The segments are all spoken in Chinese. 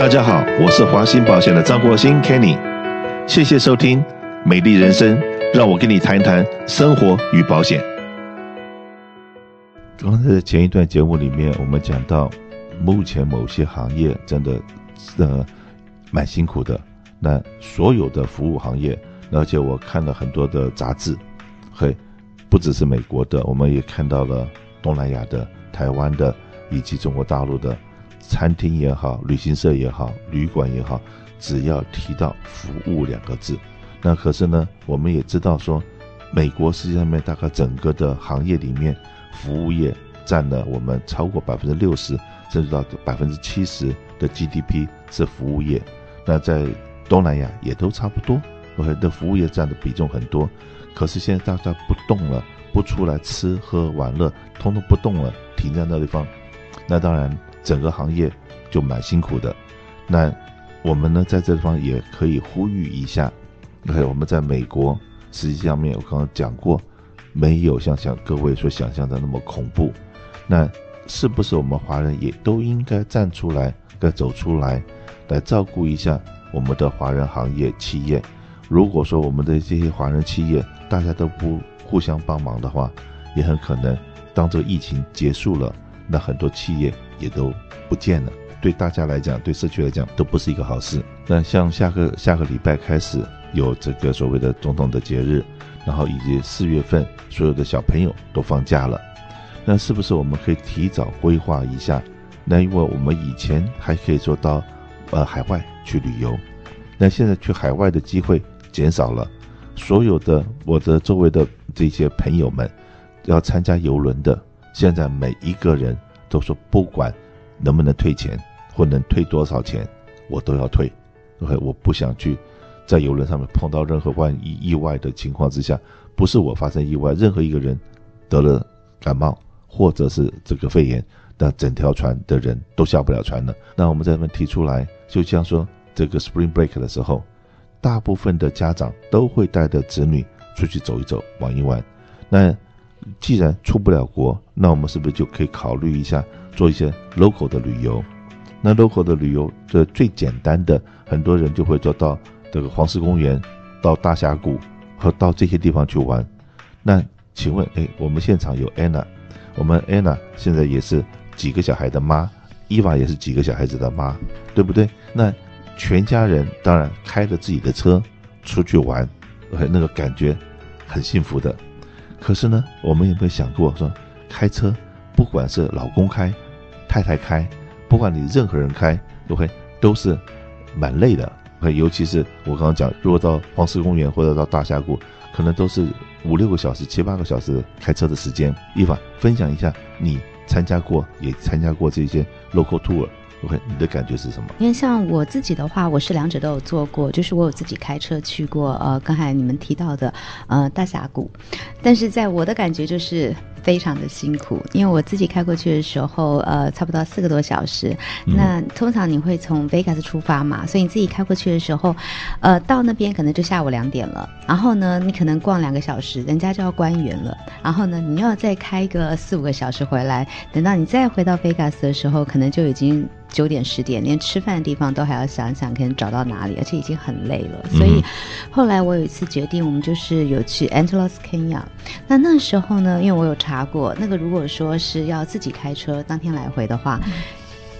大家好，我是华鑫保险的张国兴 Kenny，谢谢收听《美丽人生》，让我跟你谈一谈生活与保险。刚才前一段节目里面，我们讲到目前某些行业真的呃蛮辛苦的，那所有的服务行业，而且我看了很多的杂志，嘿，不只是美国的，我们也看到了东南亚的、台湾的以及中国大陆的。餐厅也好，旅行社也好，旅馆也好，只要提到服务两个字，那可是呢，我们也知道说，美国世界上面大概整个的行业里面，服务业占了我们超过百分之六十，甚至到百分之七十的 GDP 是服务业。那在东南亚也都差不多，我的服务业占的比重很多。可是现在大家不动了，不出来吃喝玩乐，通通不动了，停在那地方，那当然。整个行业就蛮辛苦的，那我们呢，在这地方也可以呼吁一下。还有我们在美国，实际上面我刚刚讲过，没有像像各位所想象的那么恐怖。那是不是我们华人也都应该站出来，该走出来，来照顾一下我们的华人行业企业？如果说我们的这些华人企业大家都不互相帮忙的话，也很可能当这个疫情结束了，那很多企业。也都不见了，对大家来讲，对社区来讲，都不是一个好事。那像下个下个礼拜开始有这个所谓的总统的节日，然后以及四月份所有的小朋友都放假了，那是不是我们可以提早规划一下？那因为我们以前还可以做到，呃，海外去旅游，那现在去海外的机会减少了，所有的我的周围的这些朋友们要参加游轮的，现在每一个人。都说不管能不能退钱或能退多少钱，我都要退。OK，我不想去在游轮上面碰到任何万一意外的情况之下，不是我发生意外，任何一个人得了感冒或者是这个肺炎，那整条船的人都下不了船了。那我们在这边提出来，就像说这个 Spring Break 的时候，大部分的家长都会带着子女出去走一走、玩一玩。那既然出不了国，那我们是不是就可以考虑一下做一些 local 的旅游？那 local 的旅游的最简单的，很多人就会做到这个黄石公园、到大峡谷和到这些地方去玩。那请问，哎，我们现场有 Anna，我们 Anna 现在也是几个小孩的妈，Eva 也是几个小孩子的妈，对不对？那全家人当然开着自己的车出去玩，那个感觉很幸福的。可是呢，我们有没有想过说，开车，不管是老公开、太太开，不管你任何人开，都会都是蛮累的。尤其是我刚刚讲，如果到黄石公园或者到大峡谷，可能都是五六个小时、七八个小时开车的时间。一凡分享一下，你参加过也参加过这些 local tour。OK，你的感觉是什么？因为像我自己的话，我是两者都有做过，就是我有自己开车去过，呃，刚才你们提到的，呃，大峡谷，但是在我的感觉就是。非常的辛苦，因为我自己开过去的时候，呃，差不多四个多小时。嗯、那通常你会从 Vegas 出发嘛，所以你自己开过去的时候，呃，到那边可能就下午两点了。然后呢，你可能逛两个小时，人家就要关园了。然后呢，你要再开个四五个小时回来，等到你再回到 Vegas 的时候，可能就已经九点十点，连吃饭的地方都还要想想，可能找到哪里，而且已经很累了。所以后来我有一次决定，我们就是有去 Angeles Kenya。那那时候呢，因为我有查过，那个如果说是要自己开车当天来回的话。嗯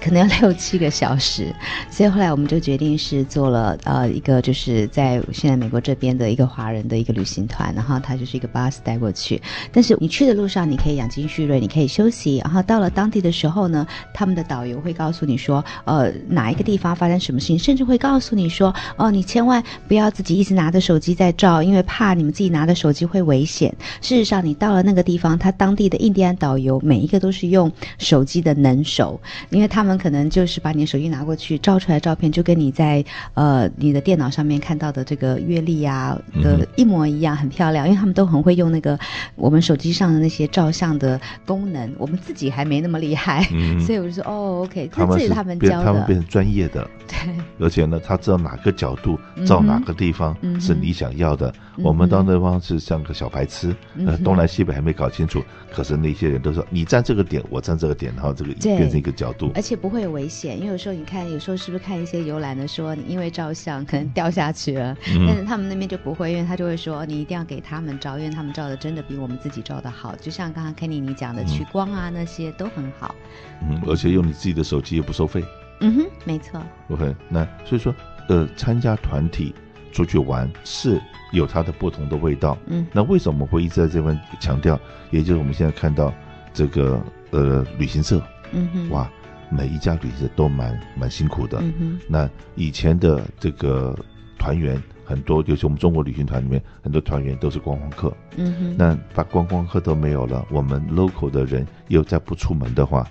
可能要六七个小时，所以后来我们就决定是做了呃一个就是在现在美国这边的一个华人的一个旅行团，然后他就是一个 bus 带过去。但是你去的路上你可以养精蓄锐，你可以休息，然后到了当地的时候呢，他们的导游会告诉你说，呃哪一个地方发生什么事情，甚至会告诉你说，哦、你千万不要自己一直拿着手机在照，因为怕你们自己拿着手机会危险。事实上，你到了那个地方，他当地的印第安导游每一个都是用手机的能手，因为他们。他们可能就是把你的手机拿过去照出来照片，就跟你在呃你的电脑上面看到的这个阅历啊的一模一样，很漂亮。因为他们都很会用那个我们手机上的那些照相的功能，我们自己还没那么厉害，嗯、所以我就说哦，OK，这是他们教的，他们变成专业的，对，而且呢，他知道哪个角度照哪个地方是你想要的。嗯、我们到那方是像个小白痴，嗯、呃，东南西北还没搞清楚，可是那些人都说你站这个点，我站这个点，然后这个变成一个角度，而且。不会有危险，因为有时候你看，有时候是不是看一些游览的说，你因为照相可能掉下去了，嗯、但是他们那边就不会，因为他就会说你一定要给他们照，因为他们照的真的比我们自己照的好。就像刚刚 Kenny 你讲的取光啊、嗯、那些都很好。嗯，而且用你自己的手机又不收费。嗯哼，没错。OK，那所以说，呃，参加团体出去玩是有它的不同的味道。嗯，那为什么会一直在这边强调？也就是我们现在看到这个呃旅行社，嗯哼，哇，每一家旅行社都蛮蛮辛苦的。嗯哼，那以前的这个团员很多，尤其我们中国旅行团里面很多团员都是观光客。嗯哼，那把观光客都没有了，我们 local 的人又再不出门的话，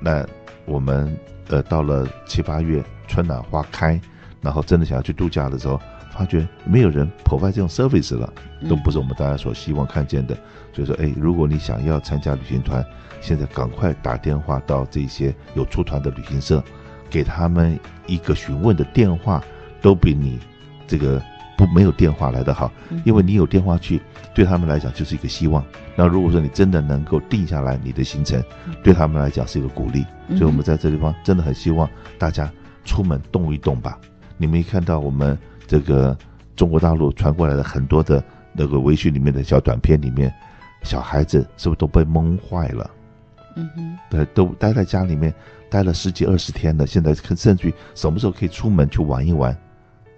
那我们。呃，到了七八月，春暖花开，然后真的想要去度假的时候，发觉没有人 provide 这种 service 了，都不是我们大家所希望看见的。所以说，哎，如果你想要参加旅行团，现在赶快打电话到这些有出团的旅行社，给他们一个询问的电话，都比你这个。不没有电话来的好，因为你有电话去，对他们来讲就是一个希望。那如果说你真的能够定下来你的行程，对他们来讲是一个鼓励。所以我们在这地方真的很希望大家出门动一动吧。你们一看到我们这个中国大陆传过来的很多的那个微信里面的小短片里面，小孩子是不是都被蒙坏了？嗯哼，对，都待在家里面待了十几二十天了，现在甚至于什么时候可以出门去玩一玩？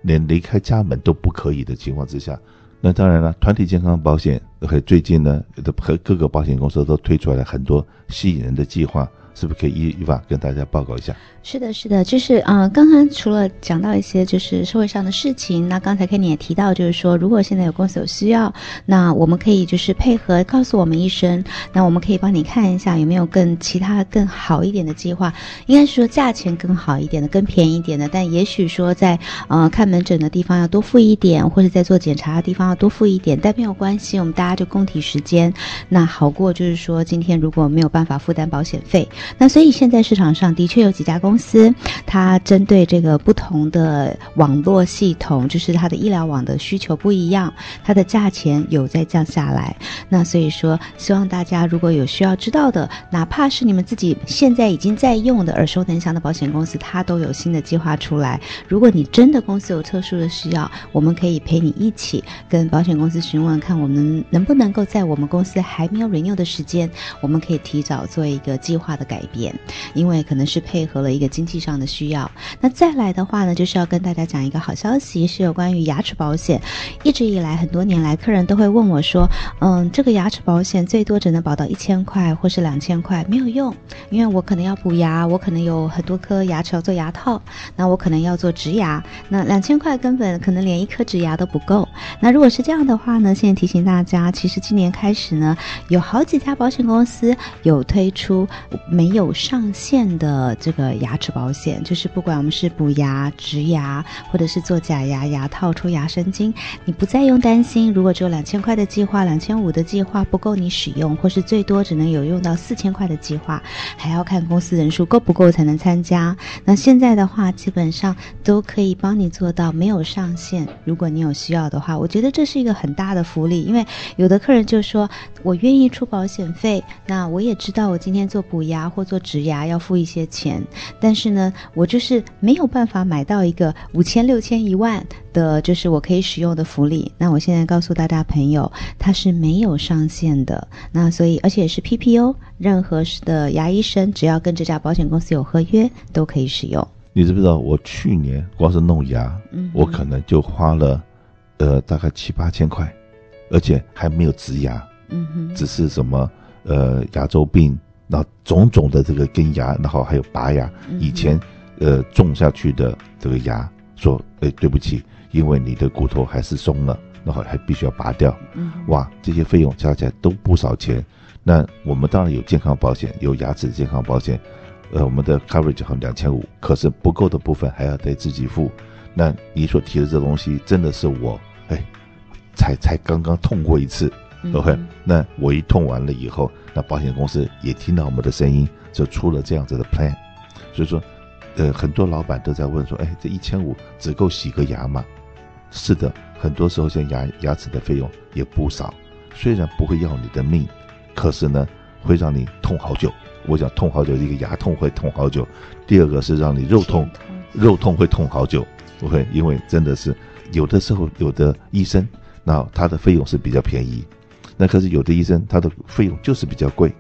连离开家门都不可以的情况之下，那当然了，团体健康保险和最近呢，和各个保险公司都推出来了很多吸引人的计划。是不是可以一一把跟大家报告一下？是的，是的，就是啊、呃，刚刚除了讲到一些就是社会上的事情，那刚才 Kenny 也提到，就是说如果现在有公司有需要，那我们可以就是配合告诉我们一声，那我们可以帮你看一下有没有更其他更好一点的计划，应该是说价钱更好一点的、更便宜一点的，但也许说在呃看门诊的地方要多付一点，或者在做检查的地方要多付一点，但没有关系，我们大家就共体时间，那好过就是说今天如果没有办法负担保险费。那所以现在市场上的确有几家公司，它针对这个不同的网络系统，就是它的医疗网的需求不一样，它的价钱有在降下来。那所以说，希望大家如果有需要知道的，哪怕是你们自己现在已经在用的耳熟能详的保险公司，它都有新的计划出来。如果你真的公司有特殊的需要，我们可以陪你一起跟保险公司询问，看我们能不能够在我们公司还没有 renew 的时间，我们可以提早做一个计划的改改变，因为可能是配合了一个经济上的需要。那再来的话呢，就是要跟大家讲一个好消息，是有关于牙齿保险。一直以来，很多年来，客人都会问我说：“嗯，这个牙齿保险最多只能保到一千块或是两千块，没有用，因为我可能要补牙，我可能有很多颗牙齿要做牙套，那我可能要做植牙，那两千块根本可能连一颗植牙都不够。那如果是这样的话呢，现在提醒大家，其实今年开始呢，有好几家保险公司有推出每。”没有上限的这个牙齿保险，就是不管我们是补牙、植牙，或者是做假牙、牙套、抽牙神经，你不再用担心，如果只有两千块的计划、两千五的计划不够你使用，或是最多只能有用到四千块的计划，还要看公司人数够不够才能参加。那现在的话，基本上都可以帮你做到没有上限。如果你有需要的话，我觉得这是一个很大的福利，因为有的客人就说，我愿意出保险费，那我也知道我今天做补牙或做植牙要付一些钱，但是呢，我就是没有办法买到一个五千、六千、一万的，就是我可以使用的福利。那我现在告诉大家朋友，它是没有上限的。那所以，而且是 PPO，任何的牙医生只要跟这家保险公司有合约，都可以使用。你知不知道？我去年光是弄牙，嗯，我可能就花了，呃，大概七八千块，而且还没有植牙，嗯哼，只是什么，呃，牙周病。那种种的这个根牙，然后还有拔牙，以前，呃，种下去的这个牙，说，哎，对不起，因为你的骨头还是松了，然后还必须要拔掉，哇，这些费用加起来都不少钱。那我们当然有健康保险，有牙齿健康保险，呃，我们的 coverage 好像两千五，可是不够的部分还要得自己付。那你所提的这东西，真的是我，哎，才才刚刚痛过一次。OK，那我一痛完了以后，那保险公司也听到我们的声音，就出了这样子的 plan。所以说，呃，很多老板都在问说，哎，这一千五只够洗个牙吗？是的，很多时候像牙牙齿的费用也不少，虽然不会要你的命，可是呢，会让你痛好久。我讲痛好久，一个牙痛会痛好久，第二个是让你肉痛，肉痛会痛好久。不会，因为真的是有的时候有的医生，那他的费用是比较便宜，那可是有的医生他的费用就是比较贵。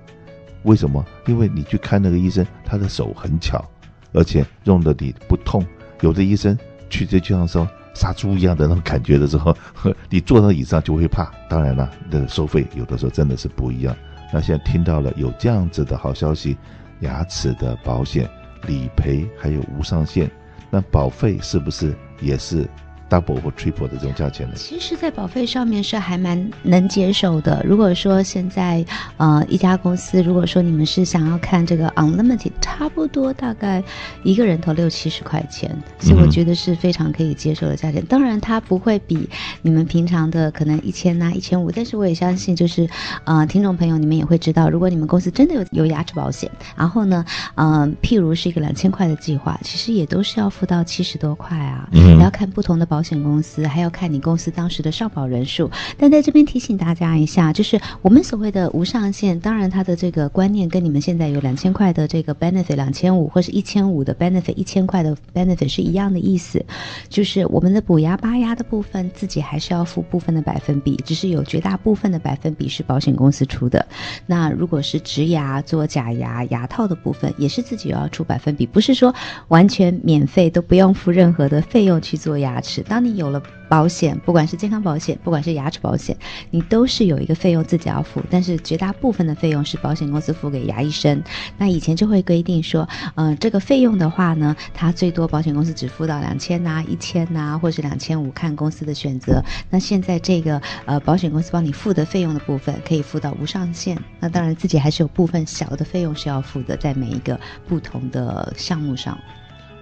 为什么？因为你去看那个医生，他的手很巧，而且用的你不痛。有的医生去这就像说杀猪一样的那种感觉的时候，你坐到椅子上就会怕。当然了，那个收费有的时候真的是不一样。那现在听到了有这样子的好消息，牙齿的保险理赔还有无上限，那保费是不是也是？double 或 triple 的这种价钱呢？其实，在保费上面是还蛮能接受的。如果说现在呃一家公司，如果说你们是想要看这个 unlimited，差不多大概一个人头六七十块钱，所以我觉得是非常可以接受的价钱。嗯、当然，它不会比你们平常的可能一千呐、一千五，但是我也相信，就是呃听众朋友你们也会知道，如果你们公司真的有有牙齿保险，然后呢，嗯、呃，譬如是一个两千块的计划，其实也都是要付到七十多块啊。嗯，要看不同的保。保险公司还要看你公司当时的上保人数，但在这边提醒大家一下，就是我们所谓的无上限，当然它的这个观念跟你们现在有两千块的这个 benefit 两千五或是一千五的 benefit 一千块的 benefit 是一样的意思，就是我们的补牙拔牙的部分自己还是要付部分的百分比，只是有绝大部分的百分比是保险公司出的。那如果是植牙做假牙牙套的部分，也是自己要出百分比，不是说完全免费都不用付任何的费用去做牙齿。当你有了保险，不管是健康保险，不管是牙齿保险，你都是有一个费用自己要付，但是绝大部分的费用是保险公司付给牙医生。那以前就会规定说，呃，这个费用的话呢，它最多保险公司只付到两千呐、一千呐，或是两千五，看公司的选择。那现在这个呃，保险公司帮你付的费用的部分，可以付到无上限。那当然自己还是有部分小的费用是要付的，在每一个不同的项目上。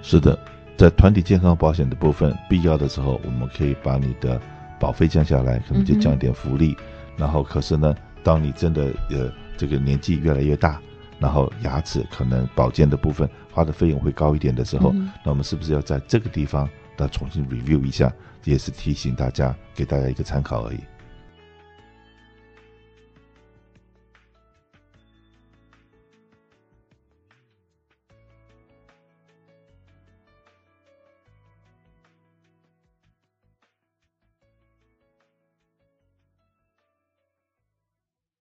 是的。在团体健康保险的部分，必要的时候，我们可以把你的保费降下来，可能就降一点福利。嗯、然后，可是呢，当你真的呃这个年纪越来越大，然后牙齿可能保健的部分花的费用会高一点的时候，嗯、那我们是不是要在这个地方再重新 review 一下？也是提醒大家，给大家一个参考而已。